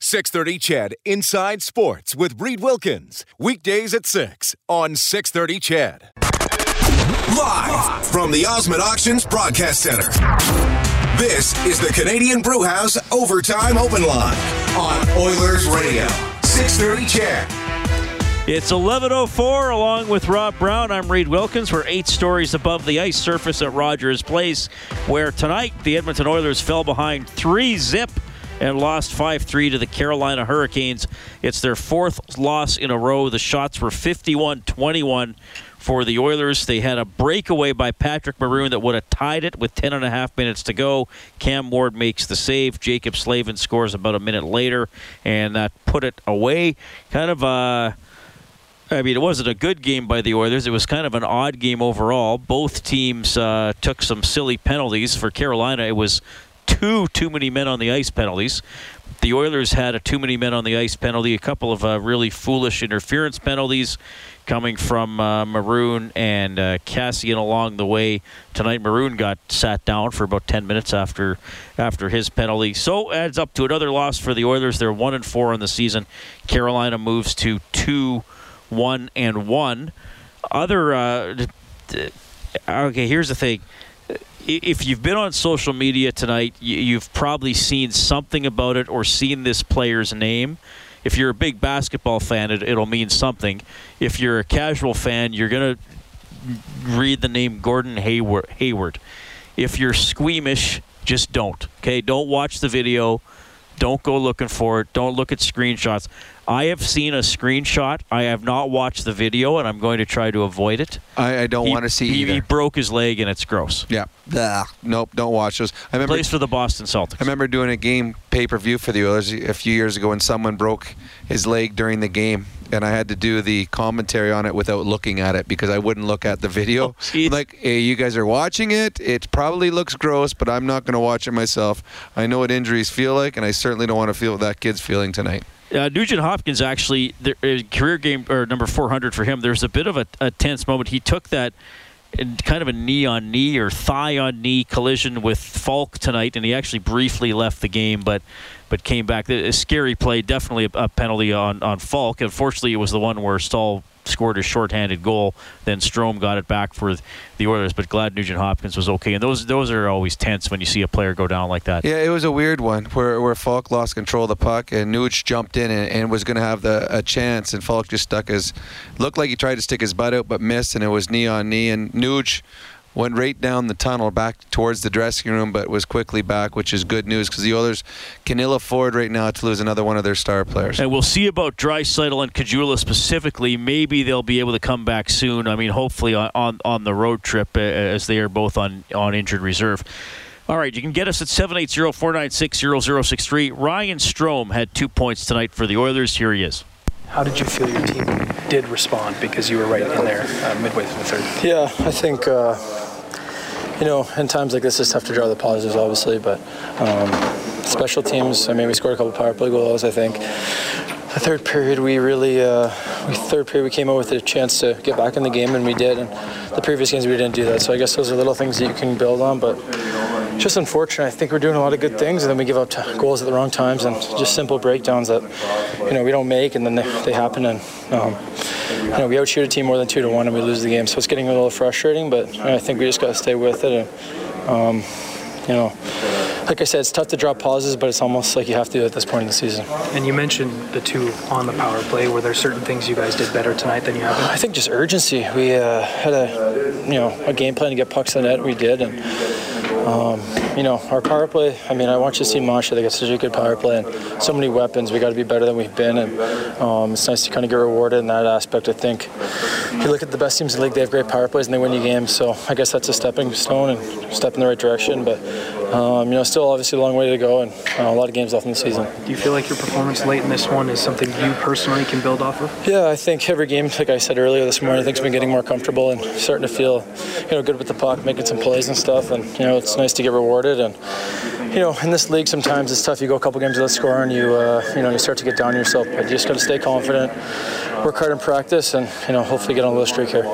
630 CHED Inside Sports with Reid Wilkins. Weekdays at 6 on 630 CHED. Live from the Osmond Auctions Broadcast Center. This is the Canadian Brewhouse Overtime Open Line on Oilers Radio. 630 CHED. It's 11.04 along with Rob Brown. I'm Reid Wilkins. We're eight stories above the ice surface at Rogers Place, where tonight the Edmonton Oilers fell behind three zip and lost 5 3 to the Carolina Hurricanes. It's their fourth loss in a row. The shots were 51 21 for the Oilers. They had a breakaway by Patrick Maroon that would have tied it with 10 and a half minutes to go. Cam Ward makes the save. Jaccob Slavin scores about a minute later, and that put it away. Kind of a. I mean, it wasn't a good game by the Oilers. It was kind of an odd game overall. Both teams uh, took some silly penalties. For Carolina, it was two too many men on the ice penalties. The Oilers had a too many men on the ice penalty, a couple of uh, really foolish interference penalties coming from uh, Maroon and uh, Kassian along the way. Tonight, Maroon got sat down for about 10 minutes after after his penalty. So adds up to another loss for the Oilers. They're one and four on the season. Carolina moves to two, one and one. Other uh, okay, here's the thing if you've been on social media tonight, you've probably seen something about it or seen this player's name. If you're a big basketball fan, it, will mean something. If you're a casual fan, you're going to read the name Gordon. Hayward. If you're squeamish, just don't. Okay, don't watch the video. Don't go looking for it. Don't look at screenshots. I have seen a screenshot. I have not watched the video, and I'm going to try to avoid it. I, I don't want to see he, either. He broke his leg, and it's gross. Yeah. Blah. Nope. Don't watch those. I remember plays for the Boston Celtics. I remember doing a game pay per view for the Oilers a few years ago when someone broke his leg during the game, and I had to do the commentary on it without looking at it because I wouldn't look at the video. Oh, like, hey, you guys are watching it. It probably looks gross, but I'm not going to watch it myself. I know what injuries feel like, and I certainly don't want to feel what that kid's feeling tonight. Uh, Nugent Hopkins actually, the, uh, career game or number 400 for him. There's a bit of a, a tense moment. He took that kind of a knee on knee or thigh on knee collision with Faulk tonight, and he actually briefly left the game, but but came back. A scary play, definitely a, penalty on on Faulk. Unfortunately, it was the one where Staal scored a shorthanded goal. Then Strome got it back for the Oilers, but glad Nugent Hopkins was okay. And those those are always tense when you see a player go down like that. Yeah, it was a weird one where where Faulk lost control of the puck and Nuge jumped in and, and was going to have the a chance, and Faulk just stuck his looked like he tried to stick his butt out but missed, and it was knee on knee, and Nuge went right down the tunnel back towards the dressing room, but was quickly back, which is good news because the Oilers can ill afford right now to lose another one of their star players. And we'll see about Draisaitl and Caggiula specifically. Maybe they'll be able to come back soon. I mean, hopefully on on, on the road trip uh, as they are both on on injured reserve. All right, you can get us at 780-496-0063. Ryan Strome had two points tonight for the Oilers. Here he is. How did you feel your team did respond because you were right in there uh, midway through the third? Yeah, I think uh, you know, in times like this, it's tough to draw the positives, obviously, but um, special teams. I mean, we scored a couple power play goals. I think the third period, we really, uh, we, third period, we came out with a chance to get back in the game, and we did. And the previous games, we didn't do that. So I guess those are little things that you can build on, but just unfortunate. I think we're doing a lot of good things, and then we give up goals at the wrong times, and just simple breakdowns that you know we don't make, and then they, they happen, and um, you know we outshoot a team more than two to one, and we lose the game. So it's getting a little frustrating, but I think we just got to stay with it. And, um, you know, like I said, it's tough to drop pauses, but it's almost like you have to at this point in the season. And you mentioned the two on the power play. Were there certain things you guys did better tonight than you have? I think just urgency. We uh, had a, you know, a game plan to get pucks in the net. We did, and um, you know, our power play, I mean, I want you to see Montreal. They got such a good power play and so many weapons. We got to be better than we've been. And um, it's nice to kind of get rewarded in that aspect. I think if you look at the best teams in the league, they have great power plays and they win you games. So I guess that's a stepping stone and step in the right direction. But um, you know, still obviously a long way to go and uh, a lot of games left in the season. Do you feel like your performance late in this one is something you personally can build off of? Yeah, I think every game, like I said earlier this morning, I think has been getting more comfortable and starting to feel, you know, good with the puck, making some plays and stuff. And you know, it's nice to get rewarded. And you know, in this league, sometimes it's tough. You go a couple games without scoring, you uh, you know, you start to get down on yourself. But you just got to stay confident, work hard in practice, and you know, hopefully get on a little streak here.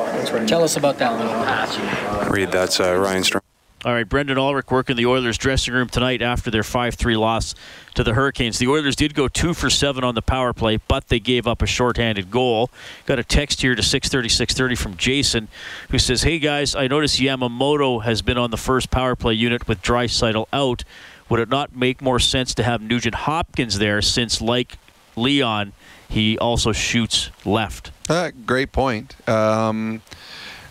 Tell us about that little pass. Read that's uh, Ryan Strome. All right, Brendan Ulrich working the Oilers dressing room tonight after their 5-3 loss to the Hurricanes. The Oilers did go two for seven on the power play, but they gave up a shorthanded goal. Got a text here to 630 630 from Jason, who says, "Hey guys, I noticed Yamamoto has been on the first power play unit with Draisaitl out. Would it not make more sense to have Nugent Hopkins there, since like Leon, he also shoots left?" Uh, great point. Um,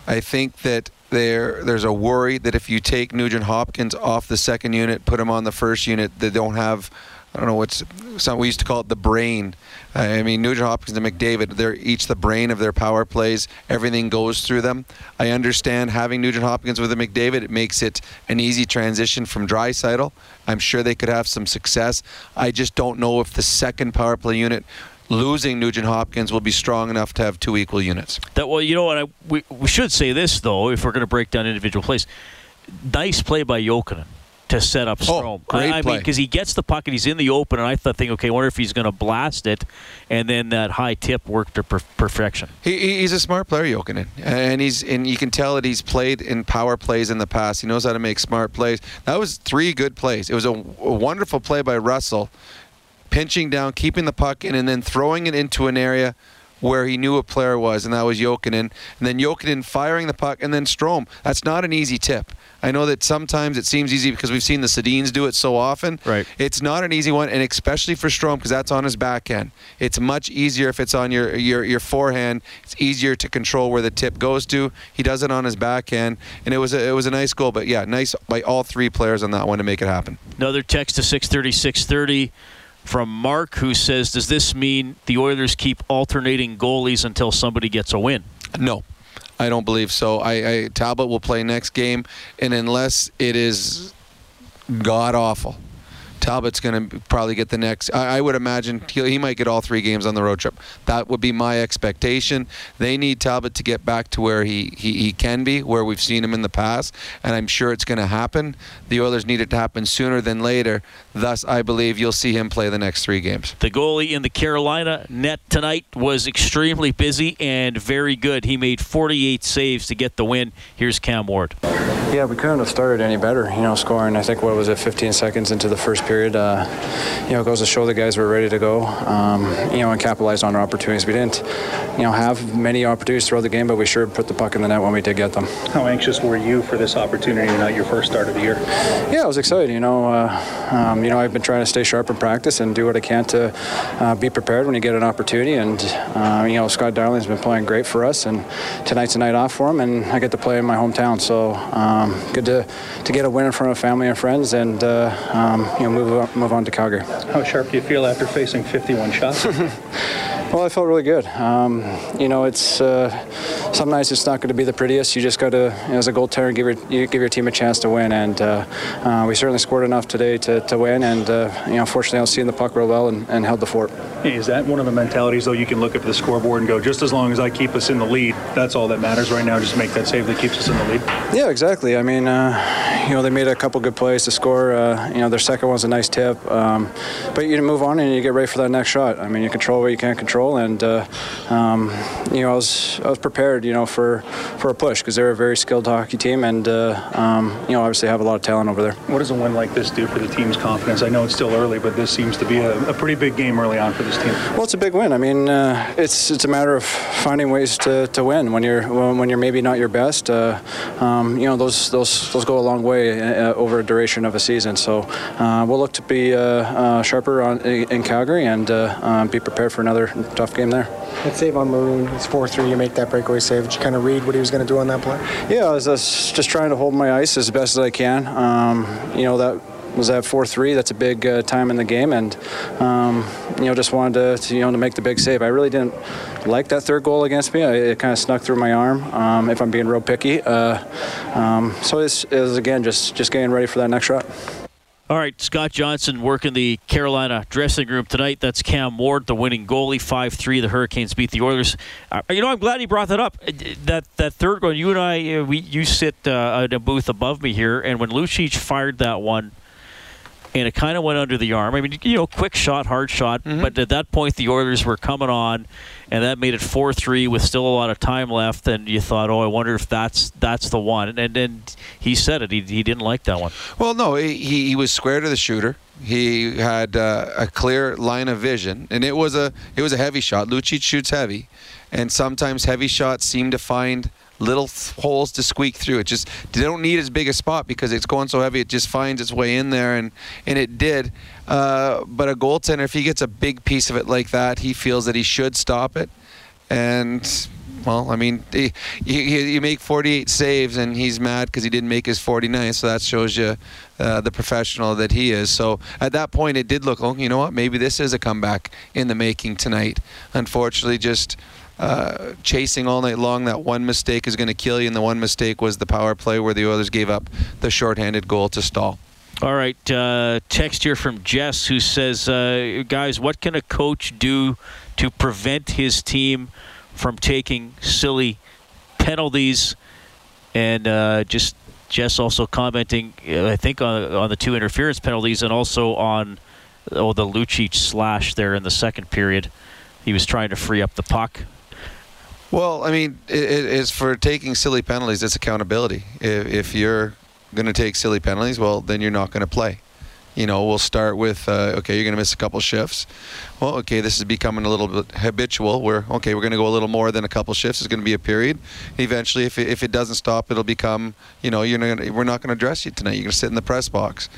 I think that there there's a worry that if you take Nugent Hopkins off the second unit, put him on the first unit, they don't have. I don't know what's some, we used to call it the brain. I mean, Nugent Hopkins and McDavid, they're each the brain of their power plays. Everything goes through them. I understand having Nugent Hopkins with a McDavid, it makes it an easy transition from Draisaitl. I'm sure they could have some success. I just don't know if the second power play unit losing Nugent Hopkins will be strong enough to have two equal units. That well, you know what? I, we we should say this though, if we're going to break down individual plays. Nice play by Jokinen to set up Strome. Oh, great I, I mean, because he gets the puck and he's in the open, and I thought, think, okay, I wonder if he's going to blast it, and then that high tip worked to per- perfection. He, he- he's a smart player, Jokinen, and he's and you can tell that he's played in power plays in the past. He knows how to make smart plays. That was three good plays. It was a, a wonderful play by Russell, pinching down, keeping the puck in, and then throwing it into an area where he knew a player was, and that was Jokinen. And then Jokinen firing the puck, and then Strome. That's not an easy tip. I know that sometimes it seems easy because we've seen the Sedins do it so often. Right. It's not an easy one, and especially for Strome because that's on his backhand. It's much easier if it's on your, your your forehand. It's easier to control where the tip goes to. He does it on his backhand, and it was a, it was a nice goal. But yeah, nice by all three players on that one to make it happen. Another text to 630 630 from Mark, who says, Does this mean the Oilers keep alternating goalies until somebody gets a win? No, I don't believe so. I, I Talbot will play next game, and unless it is god awful, Talbot's going to probably get the next. I, I would imagine he, he might get all three games on the road trip. That would be my expectation. They need Talbot to get back to where he, he, he can be, where we've seen him in the past, and I'm sure it's going to happen. The Oilers need it to happen sooner than later. Thus, I believe you'll see him play the next three games. The goalie in the Carolina net tonight was extremely busy and very good. He made 48 saves to get the win. Here's Cam Ward. Yeah, we couldn't have started any better. You know, scoring. I think what was it, 15 seconds into the first period. Uh, you know, it goes to show the guys were ready to go. Um, you know, and capitalized on our opportunities. We didn't, you know, have many opportunities throughout the game, but we sure put the puck in the net when we did get them. How anxious were you for this opportunity, not your first start of the year? Yeah, I was excited. You know, uh, um, you know, I've been trying to stay sharp in practice and do what I can to uh, be prepared when you get an opportunity. And uh, you know, Scott Darling's been playing great for us, and tonight's a night off for him, and I get to play in my hometown. So um, good to to get a win in front of family and friends, and uh, um, you know, move on, move on to Calgary. How sharp do you feel after facing 51 shots? Well, I felt really good. Um, you know, it's uh, some nights it's not going to be the prettiest. You just got to, as a goaltender, give your you give your team a chance to win, and uh, uh, we certainly scored enough today to, to win. And uh, you know, fortunately, I was seeing the puck real well and, and held the fort. Is that one of the mentalities, though, you can look at the scoreboard and go, just as long as I keep us in the lead, that's all that matters right now, just make that save that keeps us in the lead? Yeah, exactly. I mean, uh, you know, they made a couple good plays to score. Uh, you know, their second one's a nice tip, um, but you move on and you get ready for that next shot. I mean, you control what you can't control, and uh, um, you know, I was I was prepared, you know, for for a push because they're a very skilled hockey team, and uh, um, you know, obviously have a lot of talent over there. What does a win like this do for the team's confidence? I know it's still early, but this seems to be a, a pretty big game early on for this team. Well, it's a big win. I mean, uh, it's it's a matter of finding ways to, to win when you're when, when you're maybe not your best. Uh, um, you know, those those those go a long way uh, over a duration of a season. So uh, we'll look to be uh, uh, sharper on in Calgary and uh, um, be prepared for another tough game there. That save on Maroon, it's 4 3. You make that breakaway save. Did you kind of read what he was going to do on that play? Yeah, I was just just trying to hold my ice as best as I can. Um, you know that was at 4-3. That's a big uh, time in the game, and um, you know just wanted to, to, you know to make the big save. I really didn't like that third goal against me. I, it kind of snuck through my arm. Um, if I'm being real picky, uh, um, so it was again just just getting ready for that next shot. All right, Scott Johnson working the Carolina dressing room tonight. That's Cam Ward, the winning goalie. Five three, the Hurricanes beat the Oilers. Uh, you know, I'm glad he brought that up. Uh, that that third one, you and I, uh, we you sit uh, in a booth above me here, and when Lucic fired that one, and it kind of went under the arm. I mean, you know, quick shot, hard shot, mm-hmm. but at that point the Oilers were coming on, and that made it four three with still a lot of time left. And you thought, oh, I wonder if that's that's the one. And then he said it. He, he didn't like that one. Well, no, he he was square to the shooter. He had uh, a clear line of vision, and it was a it was a heavy shot. Lucic shoots heavy, and sometimes heavy shots seem to find little holes to squeak through. It just they don't need as big a spot because it's going so heavy. It just finds its way in there, and and it did. Uh, but a goaltender, if he gets a big piece of it like that, he feels that he should stop it, and. Well, I mean, he, you, you make 48 saves, and he's mad because he didn't make his 49. So that shows you uh, the professional that he is. So at that point, it did look, oh, you know what? Maybe this is a comeback in the making tonight. Unfortunately, just uh, chasing all night long. That one mistake is going to kill you, and the one mistake was the power play where the Oilers gave up the shorthanded goal to Staal. All right, uh, text here from Jess who says, uh, "Guys, what can a coach do to prevent his team from taking silly penalties?" And uh, just Jess also commenting, uh, I think on, on the two interference penalties and also on oh the Lucic slash there in the second period. He was trying to free up the puck. Well, I mean, it, it is for taking silly penalties. It's accountability. If, if you're going to take silly penalties, well, then you're not going to play. You know, we'll start with uh, okay, you're going to miss a couple shifts. Well, okay, this is becoming a little bit habitual. Where okay, we're going to go a little more than a couple shifts. It's going to be a period. Eventually, if it, if it doesn't stop, it'll become you know you're gonna, we're not going to address you tonight. You're going to sit in the press box.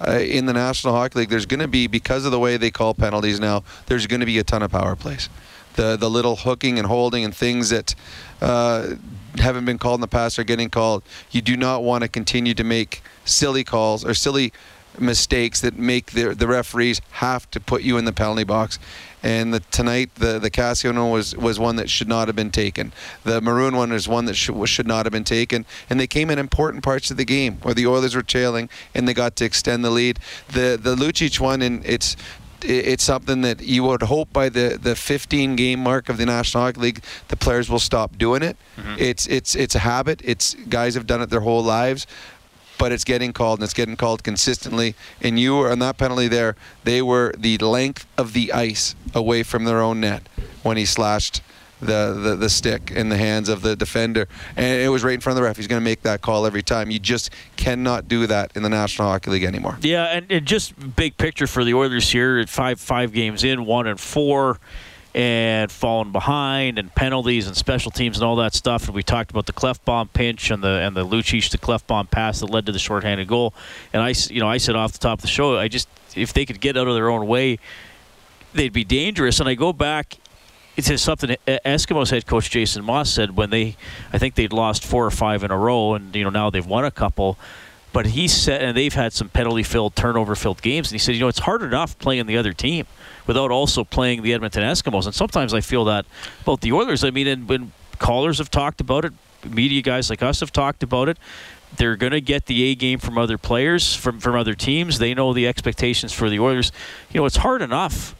Uh, in the National Hockey League, there's going to be because of the way they call penalties now. There's going to be a ton of power plays the the little hooking and holding and things that uh, haven't been called in the past are getting called. You do not want to continue to make silly calls or silly mistakes that make the the referees have to put you in the penalty box. And the, tonight, the the Kassian one was was one that should not have been taken. The maroon one is one that should should not have been taken. And they came in important parts of the game where the Oilers were trailing and they got to extend the lead. The the Lucic one, and it's it's something that you would hope by the, the 15 game mark of the National Hockey League, the players will stop doing it. Mm-hmm. It's it's it's a habit. It's guys have done it their whole lives, but it's getting called and it's getting called consistently. And you were on that penalty there. They were the length of the ice away from their own net when he slashed the, the, the stick in the hands of the defender. And it was right in front of the ref. He's going to make that call every time. You just cannot do that in the National Hockey League anymore. Yeah, and, and just big picture for the Oilers here at five five games in, one and four and falling behind and penalties and special teams and all that stuff. And we talked about the Klefbom pinch and the and the Lucic the Klefbom pass that led to the shorthanded goal. And I, you know, I said off the top of the show, I just if they could get out of their own way, they'd be dangerous. And I go back it's something uh, Eskimos head coach Jason Maas said when they, I think they'd lost four or five in a row, and you know now they've won a couple. But he said, and they've had some penalty-filled, turnover-filled games, and he said, you know, it's hard enough playing the other team without also playing the Edmonton Eskimos. And sometimes I feel that both the Oilers, I mean, and when callers have talked about it, media guys like us have talked about it. They're going to get the A game from other players, from from other teams. They know the expectations for the Oilers. You know, it's hard enough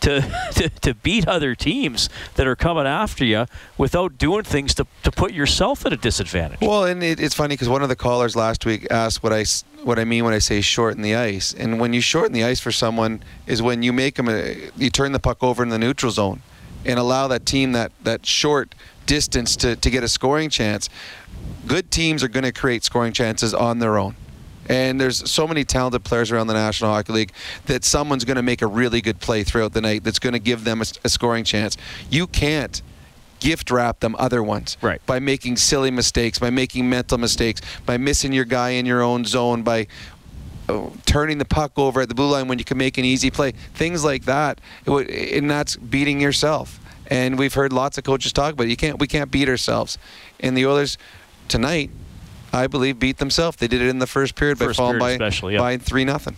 to, to, to beat other teams that are coming after you without doing things to, to put yourself at a disadvantage. Well, and it, it's funny because one of the callers last week asked what I what I mean when I say shorten the ice, and when you shorten the ice for someone is when you make them a, you turn the puck over in the neutral zone and allow that team that that short distance to, to get a scoring chance. Good teams are going to create scoring chances on their own. And there's so many talented players around the National Hockey League that someone's going to make a really good play throughout the night that's going to give them a, a scoring chance. You can't gift wrap them other ones right. by making silly mistakes, by making mental mistakes, by missing your guy in your own zone, by uh, turning the puck over at the blue line when you can make an easy play. Things like that, and that's beating yourself. And we've heard lots of coaches talk about it. You can't, we can't beat ourselves. And the Oilers tonight I believe, beat themselves. They did it in the first period First by falling period by, especially, yeah. by three nothing.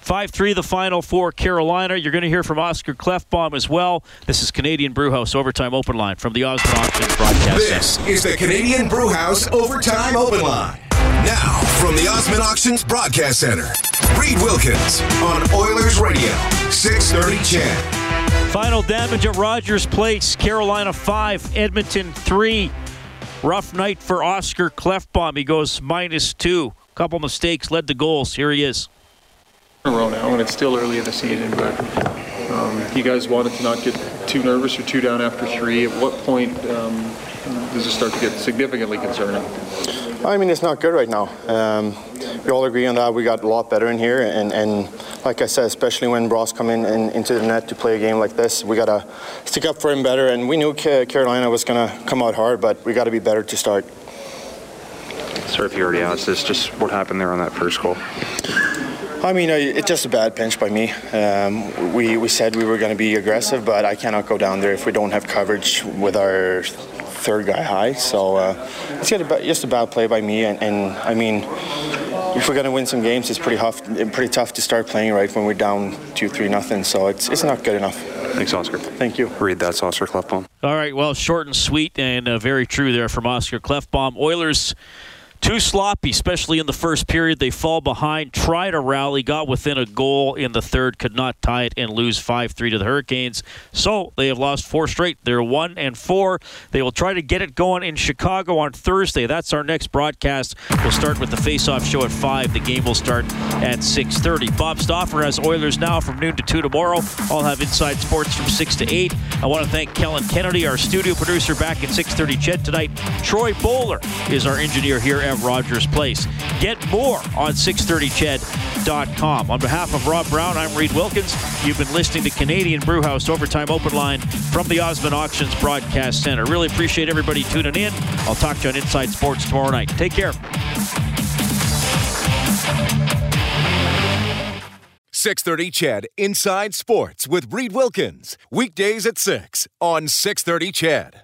5 3 the final for Carolina. You're going to hear from Oscar Klefbom as well. This is Canadian Brewhouse Overtime Open Line from the Osmond Auctions Broadcast This is the Canadian Brewhouse Overtime Open Line. Now, from the Osmond Auctions Broadcast Center, Reid Wilkins on Oilers Radio, 630 CHED. Final damage at Rogers Place. Carolina 5, Edmonton 3. Rough night for Oscar Klefbom. He goes minus two. Couple mistakes led to goals. Here he is. in a row now, and it's still early in the season, but um, you guys wanted to not get too nervous or too down after three. At what point um, does it start to get significantly concerning? I mean, it's not good right now. Um, we all agree on that. We got a lot better in here, and, and like I said, especially when Ross come in, in into the net to play a game like this, we gotta stick up for him better. And we knew Carolina was gonna come out hard, but we got to be better to start. Sorry if you already asked this, just what happened there on that first goal? I mean, it's just a bad pinch by me. Um, we, we said we were going to be aggressive, but I cannot go down there if we don't have coverage with our third guy high. So uh, it's just a, ba- just a bad play by me. And, and I mean, if we're going to win some games, it's pretty tough, pretty tough to start playing right when we're down two, three, nothing. So it's, it's not good enough. Thanks, Oscar. Thank you. Read that, Oscar Klefbom. All right, well, short and sweet and uh, very true there from Oscar Klefbom. Oilers too sloppy, especially in the first period. They fall behind, try to rally, got within a goal in the third, could not tie it, and lose 5 3 to the Hurricanes. So they have lost four straight. They're 1 and 4. They will try to get it going in Chicago on Thursday. That's our next broadcast. We'll start with the face-off show at 5. The game will start at 6.30. Bob Stauffer has Oilers now from noon to 2 tomorrow. I'll have Inside Sports from 6 to 8. I want to thank Kellen Kennedy, our studio producer back at 6.30 Ched tonight. Troy Bowler is our engineer here at Rogers Place. Get more on 630ched.com. On behalf of Rob Brown, I'm Reid Wilkins. You've been listening to Canadian Brewhouse Overtime Open Line from the Osmond Auctions Broadcast Center. Really appreciate everybody tuning in. I'll talk to you on Inside Sports tomorrow night. Take care. 630 CHED Inside Sports with Reid Wilkins. Weekdays at 6 on 630 CHED.